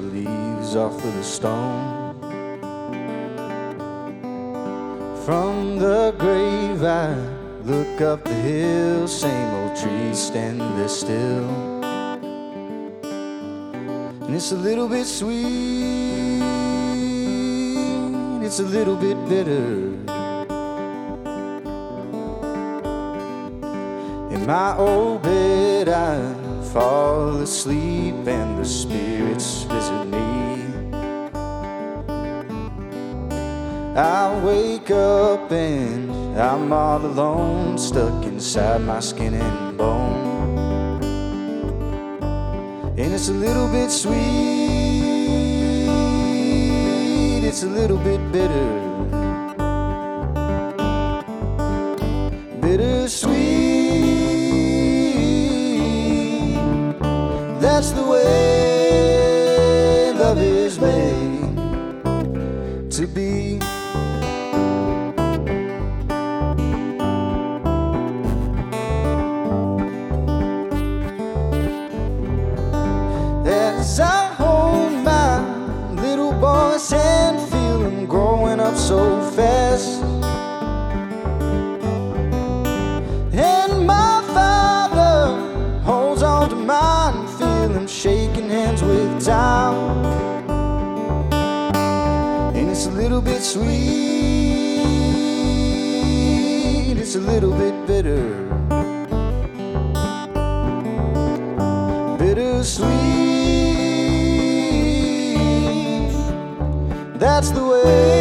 The leaves off of the stone. From the grave, I look up the hill, same old trees stand there still. And it's a little bit sweet, it's a little bit bitter. In my old bed, I fall asleep, and the spirits visit me. I wake up and I'm all alone, stuck inside my skin and bone. And it's a little bit sweet, it's a little bit bitter. Love is made to be. As I hold my little boy's hand, feel him growing up so fast. That's the way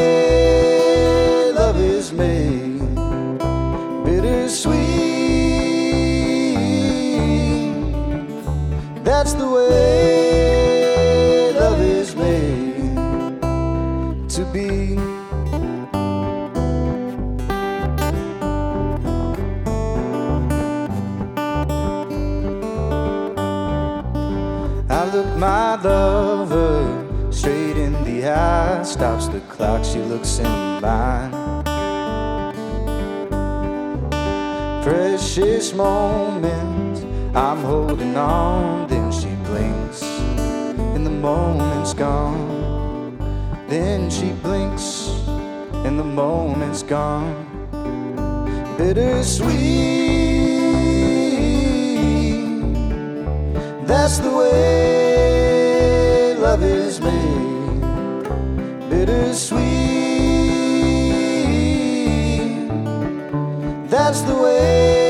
stops the clock, she looks in mine. Precious moment, I'm holding on, then she blinks, and the moment's gone. Then she blinks, and the moment's gone. Bittersweet. That's the way love is made. Bittersweet. That's the way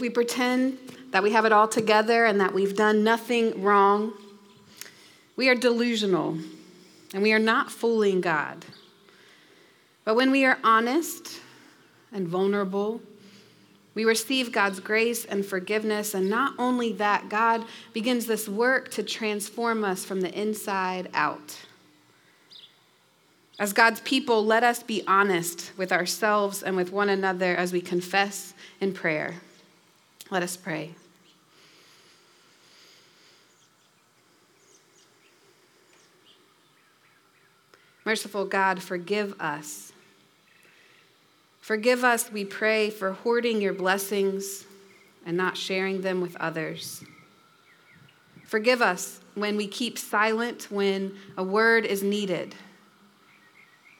If we pretend that we have it all together and that we've done nothing wrong, we are delusional and we are not fooling God. But when we are honest and vulnerable, we receive God's grace and forgiveness. And not only that, God begins this work to transform us from the inside out. As God's people, let us be honest with ourselves and with one another as we confess in prayer. Let us pray. Merciful God, forgive us. Forgive us, we pray, for hoarding your blessings, and not sharing them with others. Forgive us when we keep silent when a word is needed,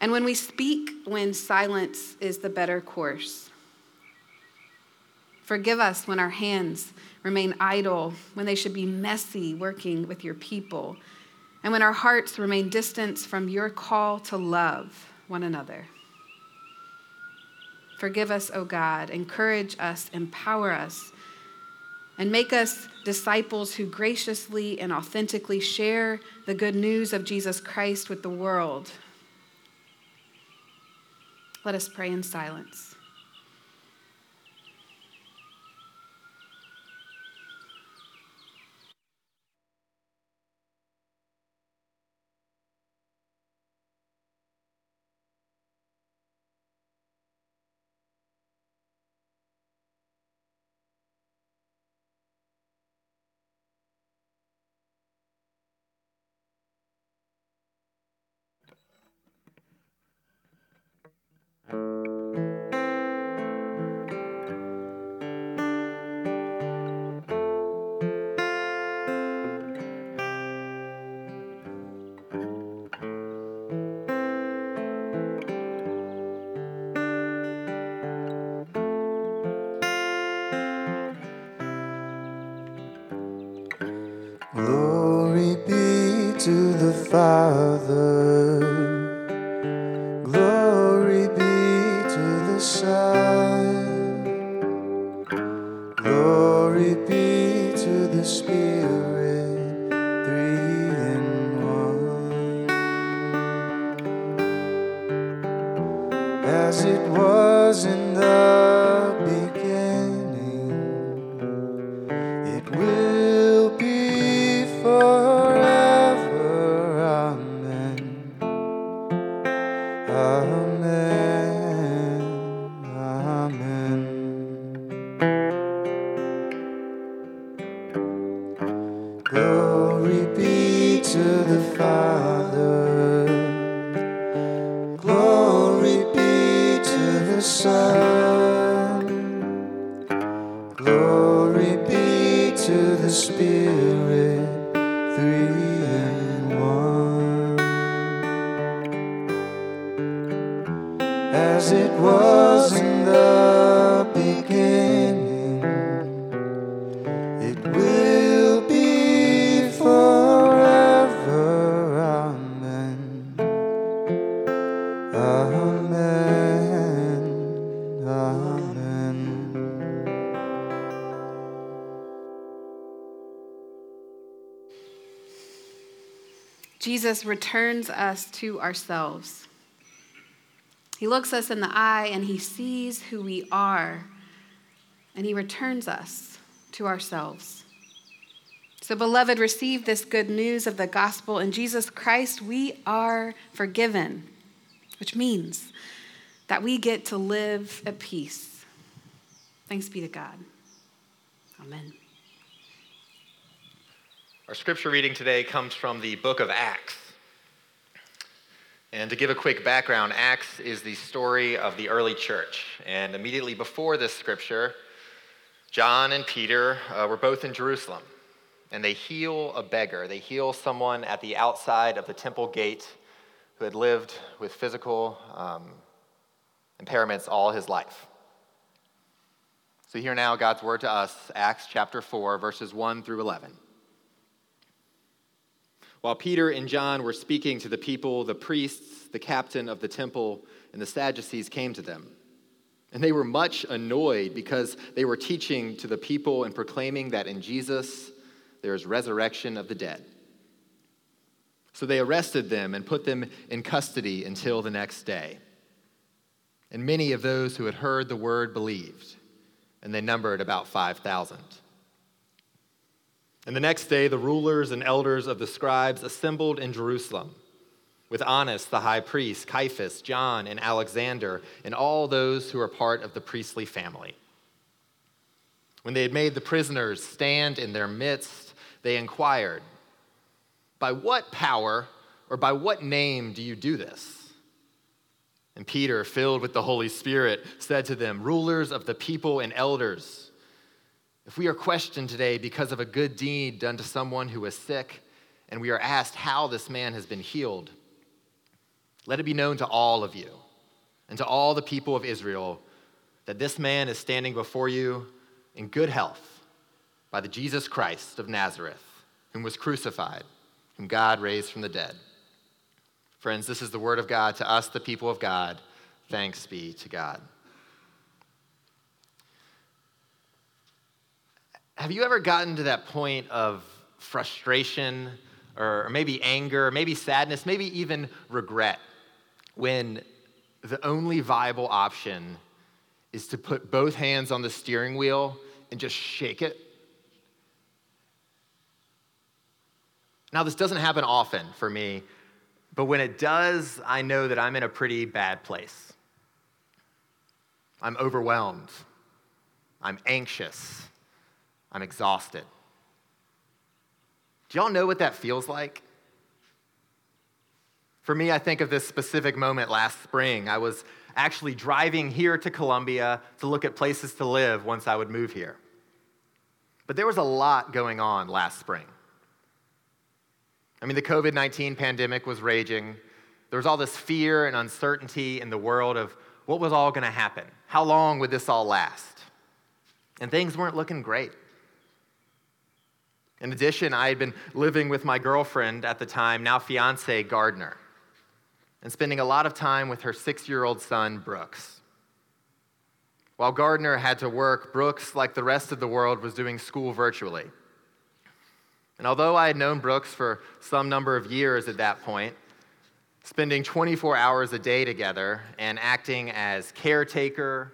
and when we speak when silence is the better course. Forgive us when our hands remain idle, when they should be messy working with your people, and when our hearts remain distant from your call to love one another. Forgive us, O God. Encourage us, empower us, and make us disciples who graciously and authentically share the good news of Jesus Christ with the world. Let us pray in silence. Jesus returns us to ourselves. He looks us in the eye and he sees who we are, and he returns us to ourselves. So, beloved, receive this good news of the gospel. In Jesus Christ, we are forgiven, which means that we get to live at peace. Thanks be to God. Amen. Our scripture reading today comes from the book of Acts. And to give a quick background, Acts is the story of the early church. And immediately before this scripture, John and Peter uh, were both in Jerusalem. And they heal a beggar. They heal someone at the outside of the temple gate who had lived with physical um, impairments all his life. So, hear now God's word to us, Acts chapter 4, verses 1 through 11. While Peter and John were speaking to the people, the priests, the captain of the temple, and the Sadducees came to them. And they were much annoyed because they were teaching to the people and proclaiming that in Jesus there is resurrection of the dead. So they arrested them and put them in custody until the next day. And many of those who had heard the word believed, and they numbered about 5,000. And the next day, the rulers and elders of the scribes assembled in Jerusalem with Annas the high priest, Caiaphas, John, and Alexander, and all those who were part of the priestly family. When they had made the prisoners stand in their midst, they inquired, By what power or by what name do you do this? And Peter, filled with the Holy Spirit, said to them, Rulers of the people and elders, if we are questioned today because of a good deed done to someone who is sick, and we are asked how this man has been healed, let it be known to all of you and to all the people of Israel that this man is standing before you in good health by the Jesus Christ of Nazareth, whom was crucified, whom God raised from the dead. Friends, this is the word of God to us, the people of God. Thanks be to God. Have you ever gotten to that point of frustration or maybe anger, maybe sadness, maybe even regret when the only viable option is to put both hands on the steering wheel and just shake it? Now, this doesn't happen often for me, but when it does, I know that I'm in a pretty bad place. I'm overwhelmed. I'm anxious. I'm exhausted. Do y'all know what that feels like? For me, I think of this specific moment last spring. I was actually driving here to Columbia to look at places to live once I would move here. But there was a lot going on last spring. I mean, the COVID 19 pandemic was raging. There was all this fear and uncertainty in the world of what was all going to happen. How long would this all last? And things weren't looking great. In addition, I had been living with my girlfriend at the time, now fiance Gardner, and spending a lot of time with her six year old son, Brooks. While Gardner had to work, Brooks, like the rest of the world, was doing school virtually. And although I had known Brooks for some number of years at that point, spending 24 hours a day together and acting as caretaker,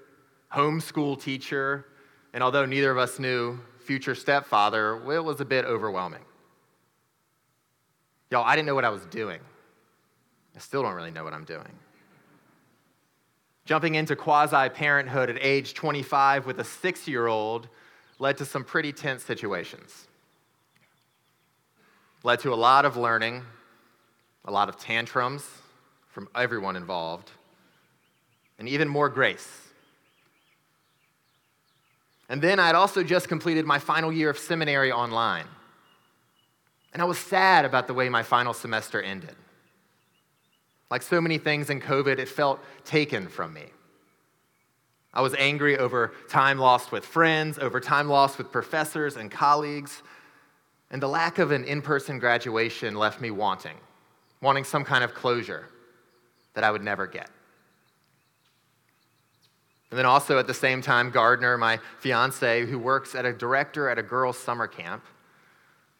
homeschool teacher, and although neither of us knew future stepfather, it was a bit overwhelming. Y'all, I didn't know what I was doing. I still don't really know what I'm doing. Jumping into quasi parenthood at age 25 with a six year old led to some pretty tense situations. Led to a lot of learning, a lot of tantrums from everyone involved, and even more grace and then I'd also just completed my final year of seminary online. And I was sad about the way my final semester ended. Like so many things in COVID, it felt taken from me. I was angry over time lost with friends, over time lost with professors and colleagues, and the lack of an in person graduation left me wanting, wanting some kind of closure that I would never get. And then also at the same time, Gardner, my fiance, who works at a director at a girls' summer camp,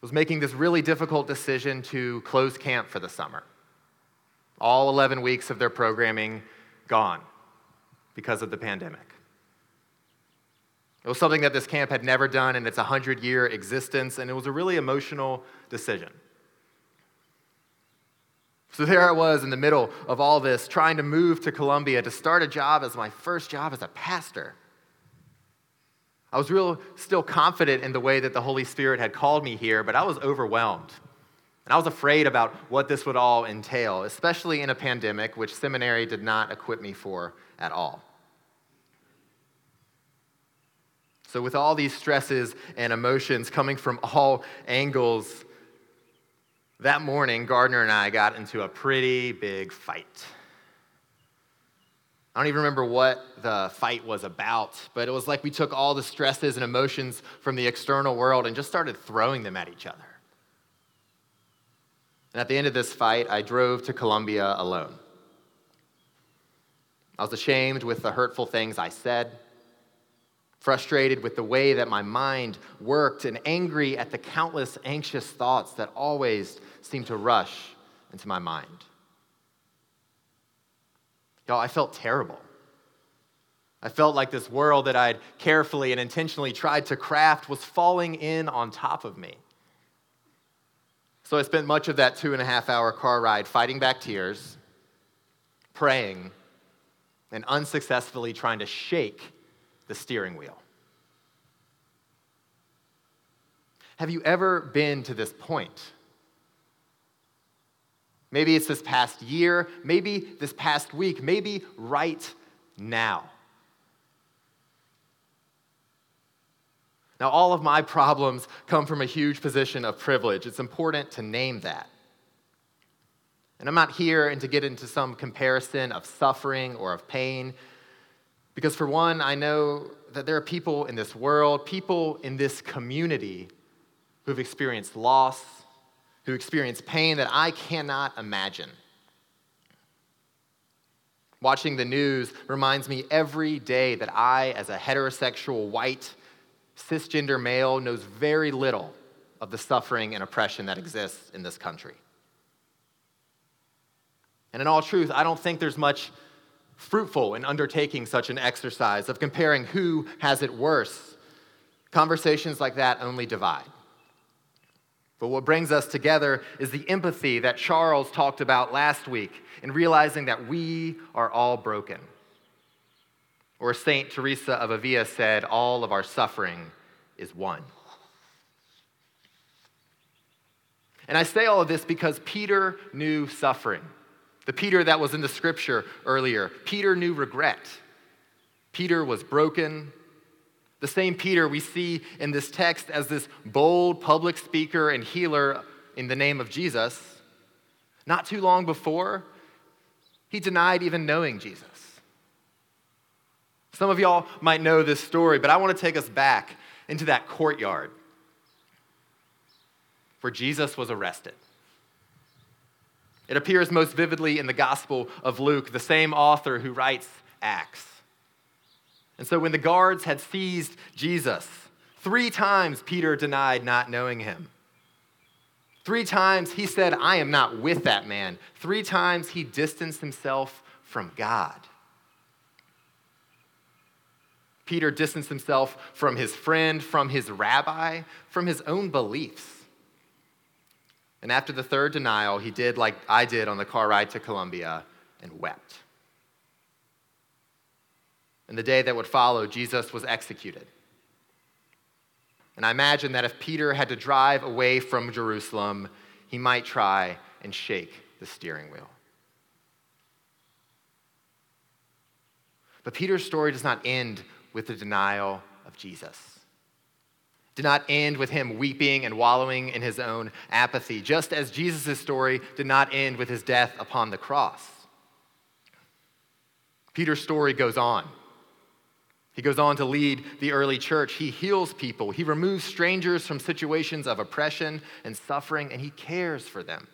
was making this really difficult decision to close camp for the summer. All 11 weeks of their programming gone because of the pandemic. It was something that this camp had never done in its 100 year existence, and it was a really emotional decision. So there I was in the middle of all this, trying to move to Columbia to start a job as my first job as a pastor. I was real still confident in the way that the Holy Spirit had called me here, but I was overwhelmed. And I was afraid about what this would all entail, especially in a pandemic, which seminary did not equip me for at all. So, with all these stresses and emotions coming from all angles, that morning, Gardner and I got into a pretty big fight. I don't even remember what the fight was about, but it was like we took all the stresses and emotions from the external world and just started throwing them at each other. And at the end of this fight, I drove to Columbia alone. I was ashamed with the hurtful things I said frustrated with the way that my mind worked, and angry at the countless anxious thoughts that always seemed to rush into my mind. Y'all, I felt terrible. I felt like this world that I'd carefully and intentionally tried to craft was falling in on top of me. So I spent much of that two and a half hour car ride fighting back tears, praying, and unsuccessfully trying to shake the steering wheel. Have you ever been to this point? Maybe it's this past year, maybe this past week, maybe right now. Now, all of my problems come from a huge position of privilege. It's important to name that. And I'm not here and to get into some comparison of suffering or of pain, because for one, I know that there are people in this world, people in this community who've experienced loss, who experience pain that I cannot imagine. Watching the news reminds me every day that I, as a heterosexual, white, cisgender male, knows very little of the suffering and oppression that exists in this country. And in all truth, I don't think there's much fruitful in undertaking such an exercise of comparing who has it worse. Conversations like that only divide. But what brings us together is the empathy that Charles talked about last week in realizing that we are all broken. Or St. Teresa of Avila said, all of our suffering is one. And I say all of this because Peter knew suffering. The Peter that was in the scripture earlier, Peter knew regret. Peter was broken. The same Peter we see in this text as this bold public speaker and healer in the name of Jesus. Not too long before, he denied even knowing Jesus. Some of y'all might know this story, but I want to take us back into that courtyard where Jesus was arrested. It appears most vividly in the Gospel of Luke, the same author who writes Acts. And so when the guards had seized Jesus, three times Peter denied not knowing him. Three times he said, I am not with that man. Three times he distanced himself from God. Peter distanced himself from his friend, from his rabbi, from his own beliefs. And after the third denial, he did like I did on the car ride to Columbia and wept. And the day that would follow, Jesus was executed. And I imagine that if Peter had to drive away from Jerusalem, he might try and shake the steering wheel. But Peter's story does not end with the denial of Jesus did not end with him weeping and wallowing in his own apathy, just as Jesus' story did not end with his death upon the cross. Peter's story goes on. He goes on to lead the early church. He heals people. He removes strangers from situations of oppression and suffering, and he cares for them.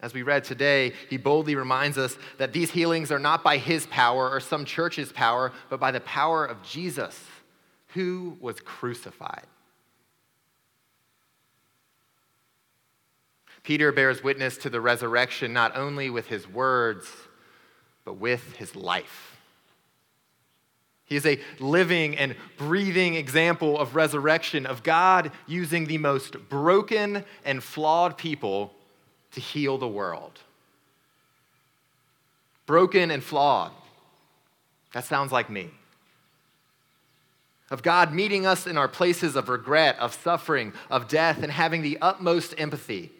As we read today, he boldly reminds us that these healings are not by his power or some church's power, but by the power of Jesus who was crucified. Peter bears witness to the resurrection not only with his words, but with his life. He is a living and breathing example of resurrection, of God using the most broken and flawed people to heal the world. Broken and flawed. That sounds like me of God meeting us in our places of regret, of suffering, of death, and having the utmost empathy.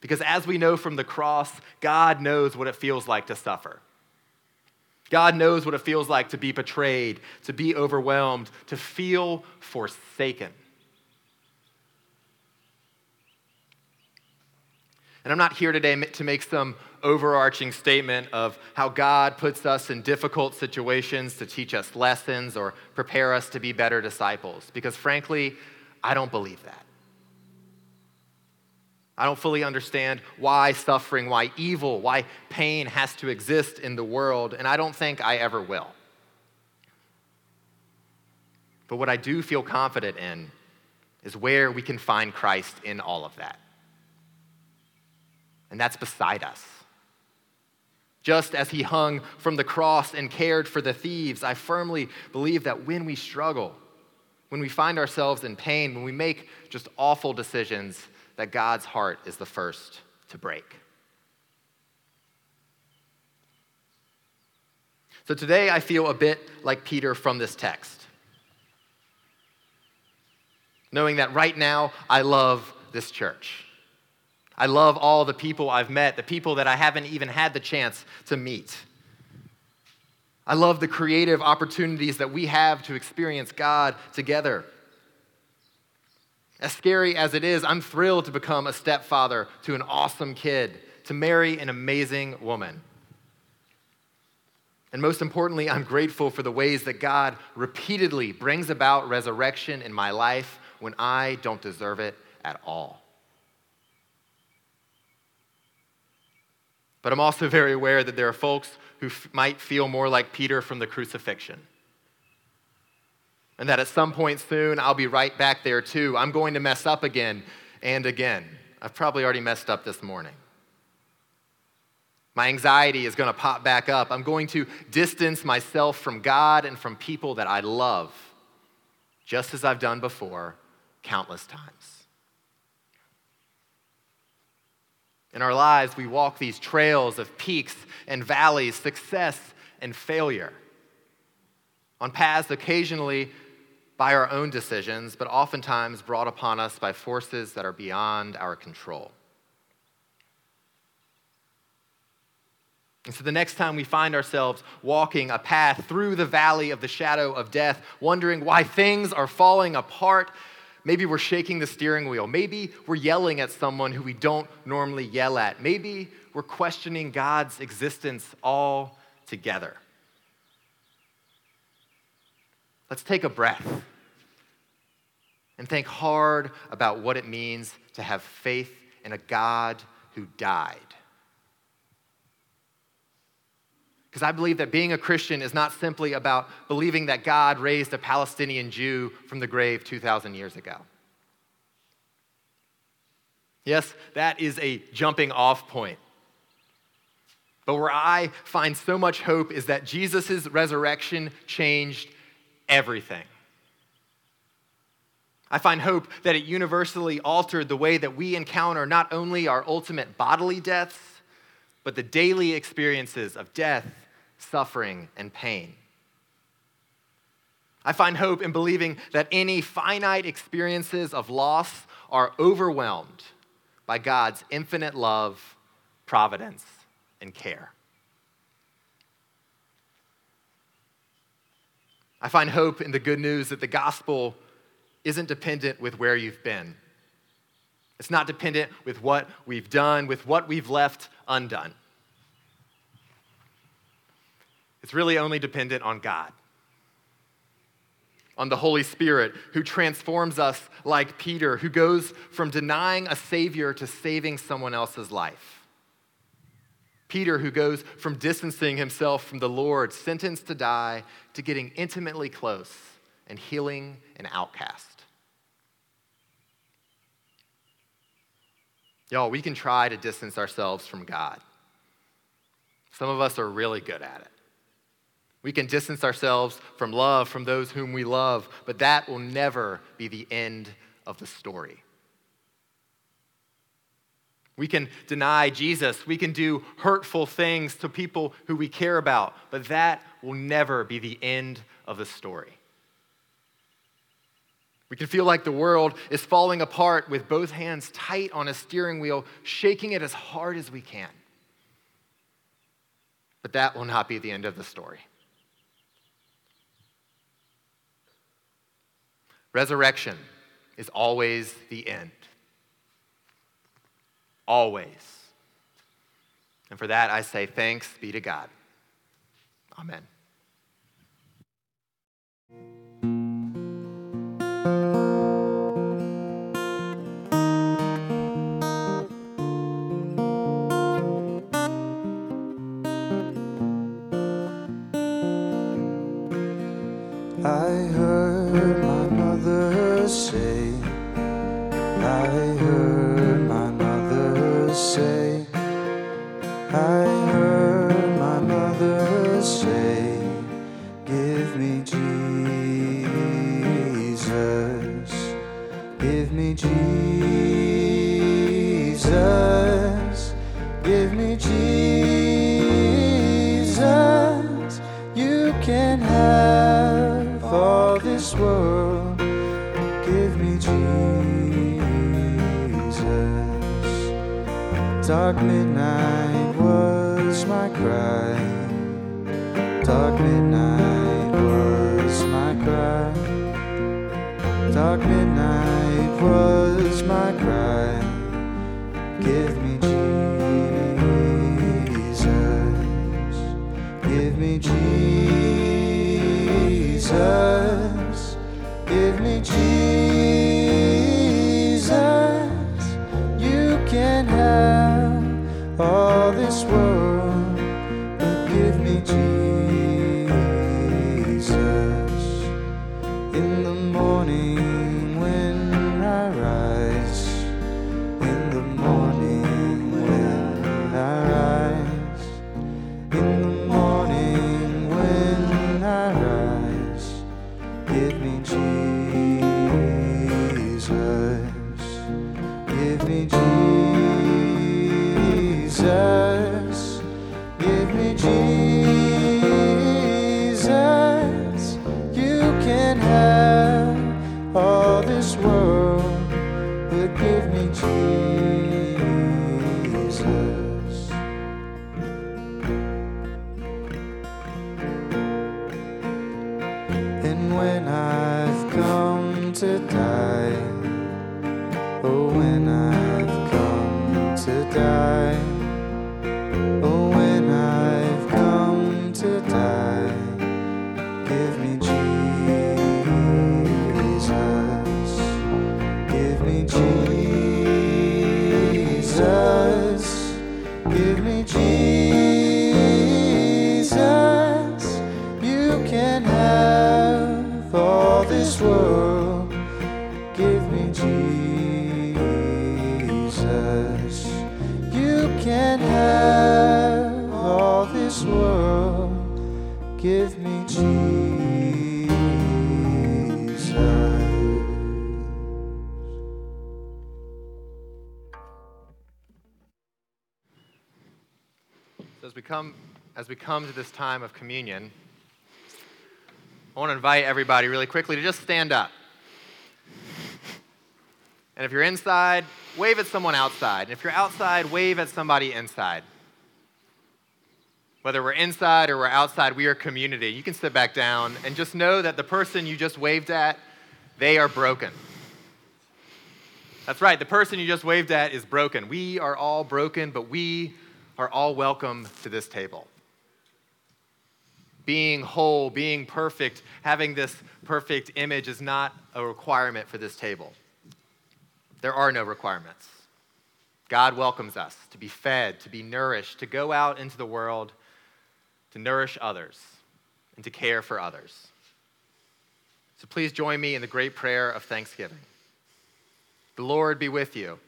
Because as we know from the cross, God knows what it feels like to suffer. God knows what it feels like to be betrayed, to be overwhelmed, to feel forsaken. And I'm not here today to make some overarching statement of how God puts us in difficult situations to teach us lessons or prepare us to be better disciples, because frankly, I don't believe that. I don't fully understand why suffering, why evil, why pain has to exist in the world, and I don't think I ever will. But what I do feel confident in is where we can find Christ in all of that and that's beside us. Just as he hung from the cross and cared for the thieves, I firmly believe that when we struggle, when we find ourselves in pain, when we make just awful decisions, that God's heart is the first to break. So today I feel a bit like Peter from this text. Knowing that right now I love this church. I love all the people I've met, the people that I haven't even had the chance to meet. I love the creative opportunities that we have to experience God together. As scary as it is, I'm thrilled to become a stepfather to an awesome kid, to marry an amazing woman. And most importantly, I'm grateful for the ways that God repeatedly brings about resurrection in my life when I don't deserve it at all. But I'm also very aware that there are folks who f- might feel more like Peter from the crucifixion. And that at some point soon, I'll be right back there too. I'm going to mess up again and again. I've probably already messed up this morning. My anxiety is going to pop back up. I'm going to distance myself from God and from people that I love, just as I've done before countless times. In our lives, we walk these trails of peaks and valleys, success and failure, on paths occasionally by our own decisions, but oftentimes brought upon us by forces that are beyond our control. And so the next time we find ourselves walking a path through the valley of the shadow of death, wondering why things are falling apart, maybe we're shaking the steering wheel. Maybe we're yelling at someone who we don't normally yell at. Maybe we're questioning God's existence all together. Let's take a breath and think hard about what it means to have faith in a God who died Because I believe that being a Christian is not simply about believing that God raised a Palestinian Jew from the grave 2,000 years ago. Yes, that is a jumping off point. But where I find so much hope is that Jesus' resurrection changed everything. I find hope that it universally altered the way that we encounter not only our ultimate bodily deaths, but the daily experiences of death, suffering, and pain. I find hope in believing that any finite experiences of loss are overwhelmed by God's infinite love, providence, and care. I find hope in the good news that the gospel isn't dependent with where you've been. It's not dependent with what we've done, with what we've left undone. It's really only dependent on God, on the Holy Spirit who transforms us like Peter, who goes from denying a Savior to saving someone else's life. Peter, who goes from distancing himself from the Lord, sentenced to die, to getting intimately close and healing an outcast. Y'all, we can try to distance ourselves from God. Some of us are really good at it. We can distance ourselves from love from those whom we love, but that will never be the end of the story. We can deny Jesus. We can do hurtful things to people who we care about, but that will never be the end of the story. We can feel like the world is falling apart with both hands tight on a steering wheel, shaking it as hard as we can. But that will not be the end of the story. Resurrection is always the end. Always. And for that, I say thanks be to God. Amen. Can have all this world, come to this time of communion, I want to invite everybody really quickly to just stand up. And if you're inside, wave at someone outside. And if you're outside, wave at somebody inside. Whether we're inside or we're outside, we are community. You can sit back down and just know that the person you just waved at, they are broken. That's right, the person you just waved at is broken. We are all broken, but we are all welcome to this table. Being whole, being perfect, having this perfect image is not a requirement for this table. There are no requirements. God welcomes us to be fed, to be nourished, to go out into the world, to nourish others, and to care for others. So please join me in the great prayer of thanksgiving. The Lord be with you,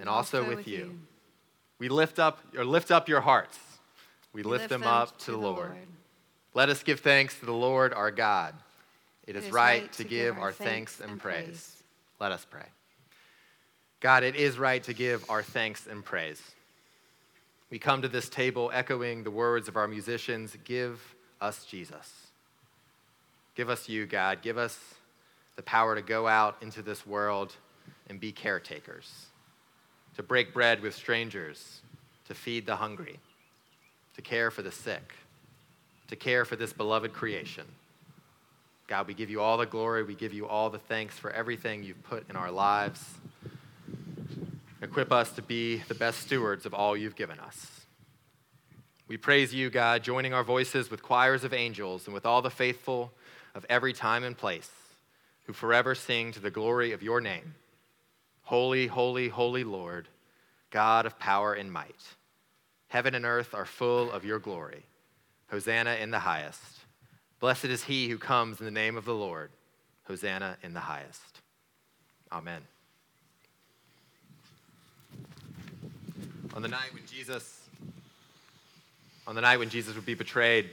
and also, with, you. We lift up or lift up your hearts. We lift, them, up to the Lord. Let us give thanks to the Lord our God. It is, right, to give our thanks and praise. Let us pray. God, it is right to give our thanks and praise. We come to this table echoing the words of our musicians Give us Jesus. Give us you, God. Give us the power to go out into this world and be caretakers, to break bread with strangers, to feed the hungry, to care for the sick, to care for this beloved creation. God, we give you all the glory. We give you all the thanks for everything you've put in our lives. Equip us to be the best stewards of all you've given us. We praise you, God, joining our voices with choirs of angels and with all the faithful of every time and place who forever sing to the glory of your name. Holy, holy, holy Lord, God of power and might. Heaven and earth are full of your glory. Hosanna in the highest. Blessed is he who comes in the name of the Lord. Hosanna in the highest. Amen. On the night when Jesus on the night when Jesus would be betrayed,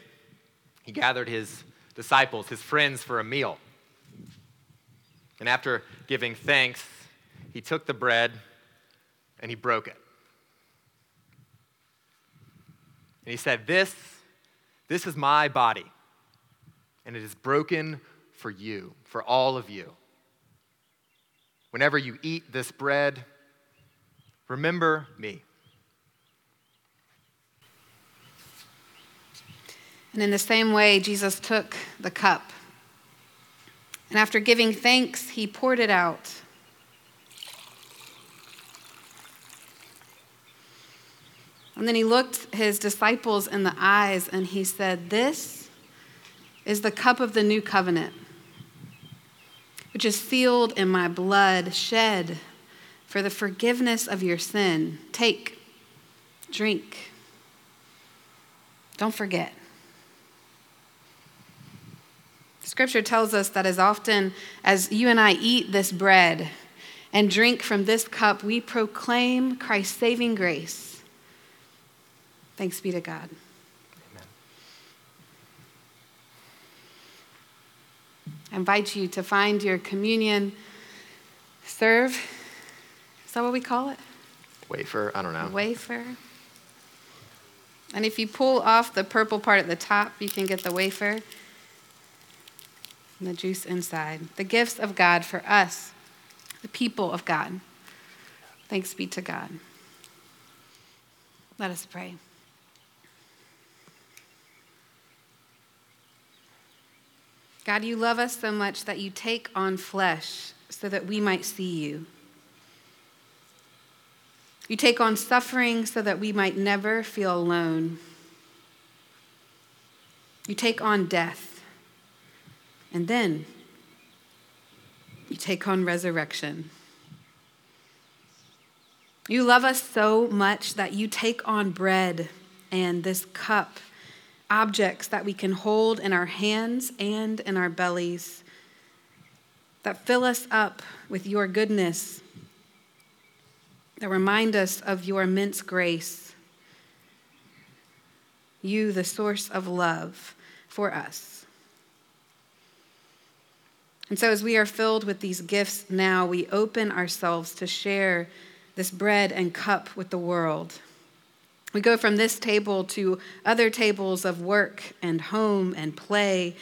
he gathered his disciples, his friends for a meal. And after giving thanks, he took the bread and he broke it. And he said, "This this is my body, and it is broken for you, for all of you. Whenever you eat this bread, remember me." And in the same way, Jesus took the cup. And after giving thanks, he poured it out. And then he looked his disciples in the eyes and he said, This is the cup of the new covenant, which is sealed in my blood, shed for the forgiveness of your sin. Take, drink. Don't forget. Scripture tells us that as often as you and I eat this bread and drink from this cup, we proclaim Christ's saving grace. Thanks be to God. Amen. I invite you to find your communion serve. Is that what we call it? Wafer, I don't know. Wafer. And if you pull off the purple part at the top, you can get the wafer and the juice inside. The gifts of God for us, the people of God. Thanks be to God. Let us pray. God, you love us so much that you take on flesh so that we might see you. You take on suffering so that we might never feel alone. You take on death and then you take on resurrection. You love us so much that you take on bread and this cup, objects that we can hold in our hands and in our bellies, that fill us up with your goodness, that remind us of your immense grace, you, the source of love for us. And so, as we are filled with these gifts now, we open ourselves to share this bread and cup with the world. We go from this table to other tables of work and home and play.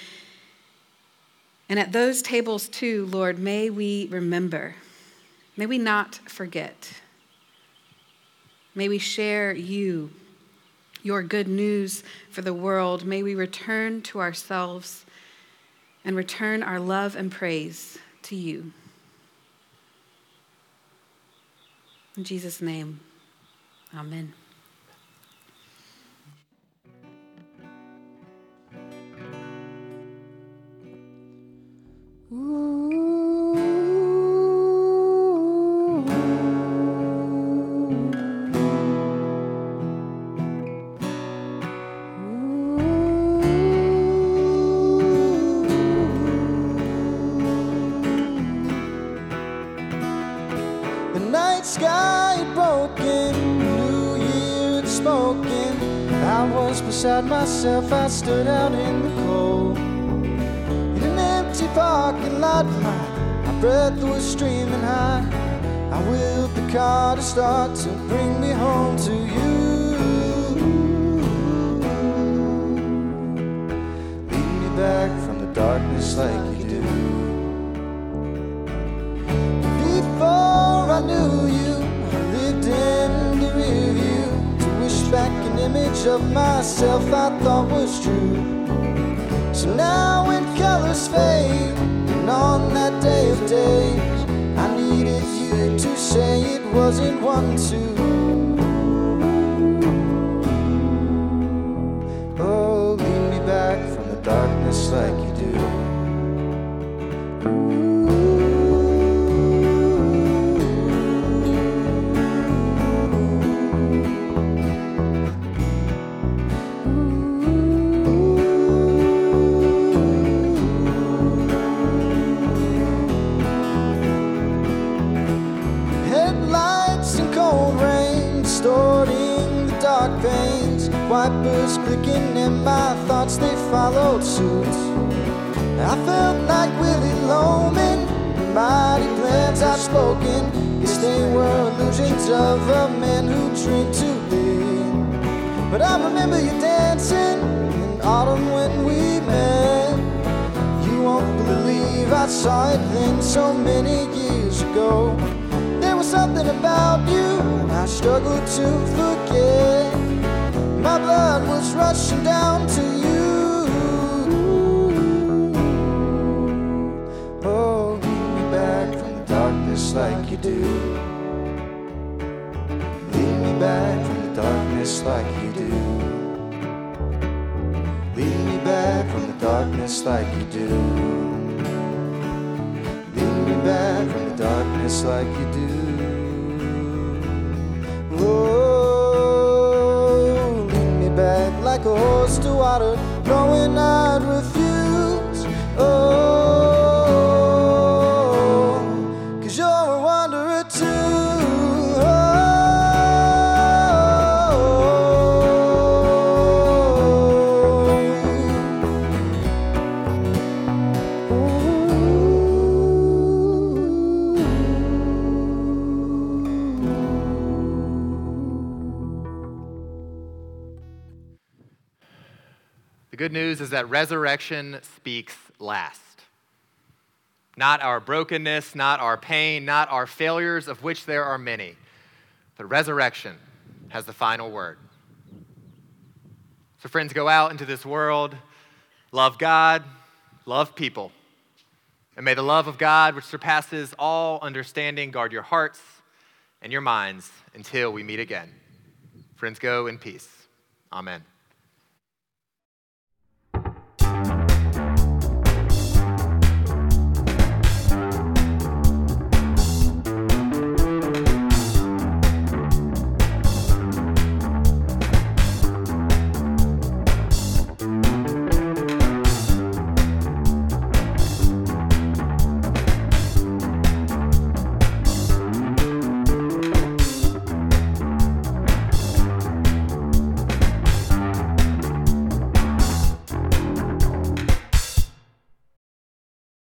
And at those tables, too, Lord, may we remember, may we not forget. May we share you, your good news for the world. May we return to ourselves and return our love and praise to you. In Jesus' name, amen. Beside myself, I stood out in the cold. Parking lot, my, my breath was streaming high. I willed the car to start to bring me home to you. Lead me back from the darkness like you do. Before I knew you, I lived in the rear view to wish back an image of myself I thought was true. So now when colors fade, and on that day of days, I needed you to say it wasn't one two. And my thoughts they followed suit. I felt like Willy Loman, mighty plans I've spoken. Guess they were illusions of a man who dreamed to be. But I remember you dancing in autumn when we met. You won't believe I saw it then so many years ago. There was something about you I struggled to forget. My blood was rushing down to you. Oh, lead me back from the darkness like you do. Lead me back from the darkness like you do. Lead me back from the darkness like you do. Lead me back from the darkness like you do. Oh. Like a horse to water, knowing I'd refuse. Oh, The good news is that resurrection speaks last. Not our brokenness, not our pain, not our failures, of which there are many, but resurrection has the final word. So, friends, go out into this world, love God, love people. And may the love of God, which surpasses all understanding, guard your hearts and your minds until we meet again. Friends, go in peace. Amen.